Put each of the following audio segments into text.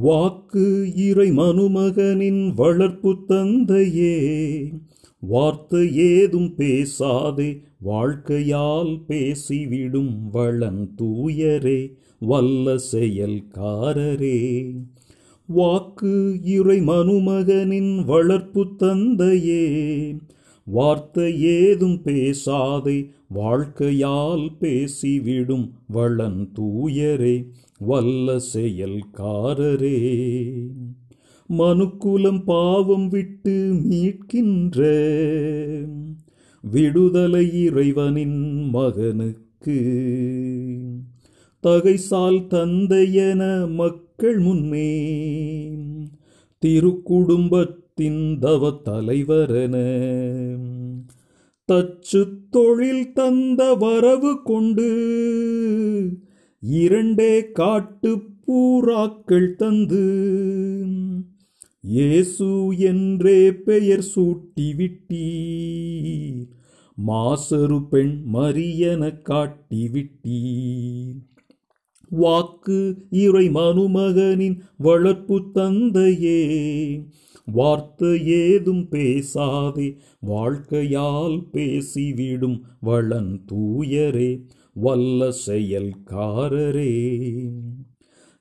வாக்கு இறை மனுமகனின் வளர்ப்பு தந்தையே. வார்த்தை ஏதும் பேசாதே வாழ்க்கையால் பேசிவிடும் வளன் தூயரே வல்ல செயல்காரரே. வாக்கு இறை மனுமகனின் வளர்ப்பு தந்தையே. வார்த்தை ஏதும் பேசாதே வாழ்க்கையால் பேசிவிடும் வளன் தூயரே. வல்ல செயல்காரரே. மனுக்குலம் பாவம் விட்டு மீட்கின்ற விடுதலை இறைவனின் மகனுக்கு. தகைசால் தந்தையென மக்கள் முன்னே திருக்குடும்பத்தின் தவ தலைவரன. தச்சு தொழில் தந்த வரவு கொண்டு இரண்டே காட்டு பூராக்கள் தந்து. இயேசு என்றே பெயர் சூட்டி மாசரு பெண் மரியன காட்டி வாக்கு இறை மனுமகனின் வளர்ப்பு தந்தையே. வார்த்தை ஏதும் பேசாதே வாழ்க்கையால் பேசிவிடும் வளன் தூயரே வல்ல செயல்காரரே.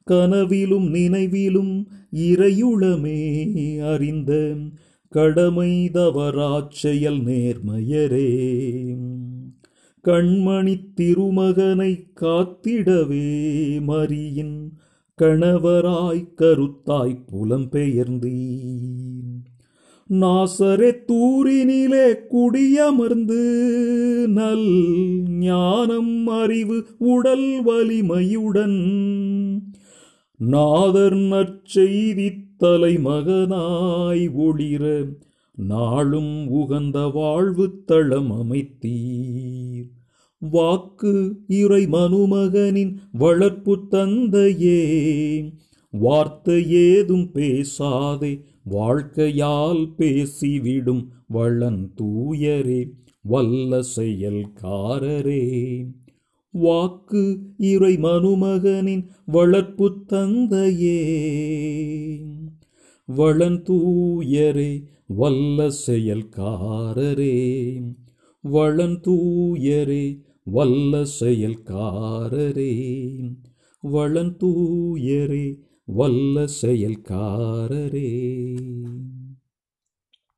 கனவிலும் நினைவிலும் இறையுளமே அறிந்த கடமை தவறாச்செயல் நேர்மையரே. கண்மணி திருமகனை காத்திடவே மரியின் கணவராய் கருத்தாய் புலம்பெயர்ந்தீன். நாசரே தூரினிலே குடியமர்ந்து நல் ஞானம் அறிவு உடல் வலிமையுடன் நாதர் நற்செய்தி தலைமகனாய் ஒளிர நாளும் உகந்த வாழ்வு தளம் அமைத்தீர். வாக்கு இறை மனுமகனின் வளர்ப்பு தந்தையே. வார்த்தை ஏதும் பேசாதே வாழ்க்கையால் பேசிவிடும் வளன் தூயரே வல்ல செயல்காரரே. வாக்கு இறை மனுமகனின் வளர்ப்பு தந்தையே. வளன் தூயரே வல்ல செயல்காரரே. வளன் தூயரே வல்ல செயல்காரரே. வளன் தூயரே வல்ல செயல்காரரே.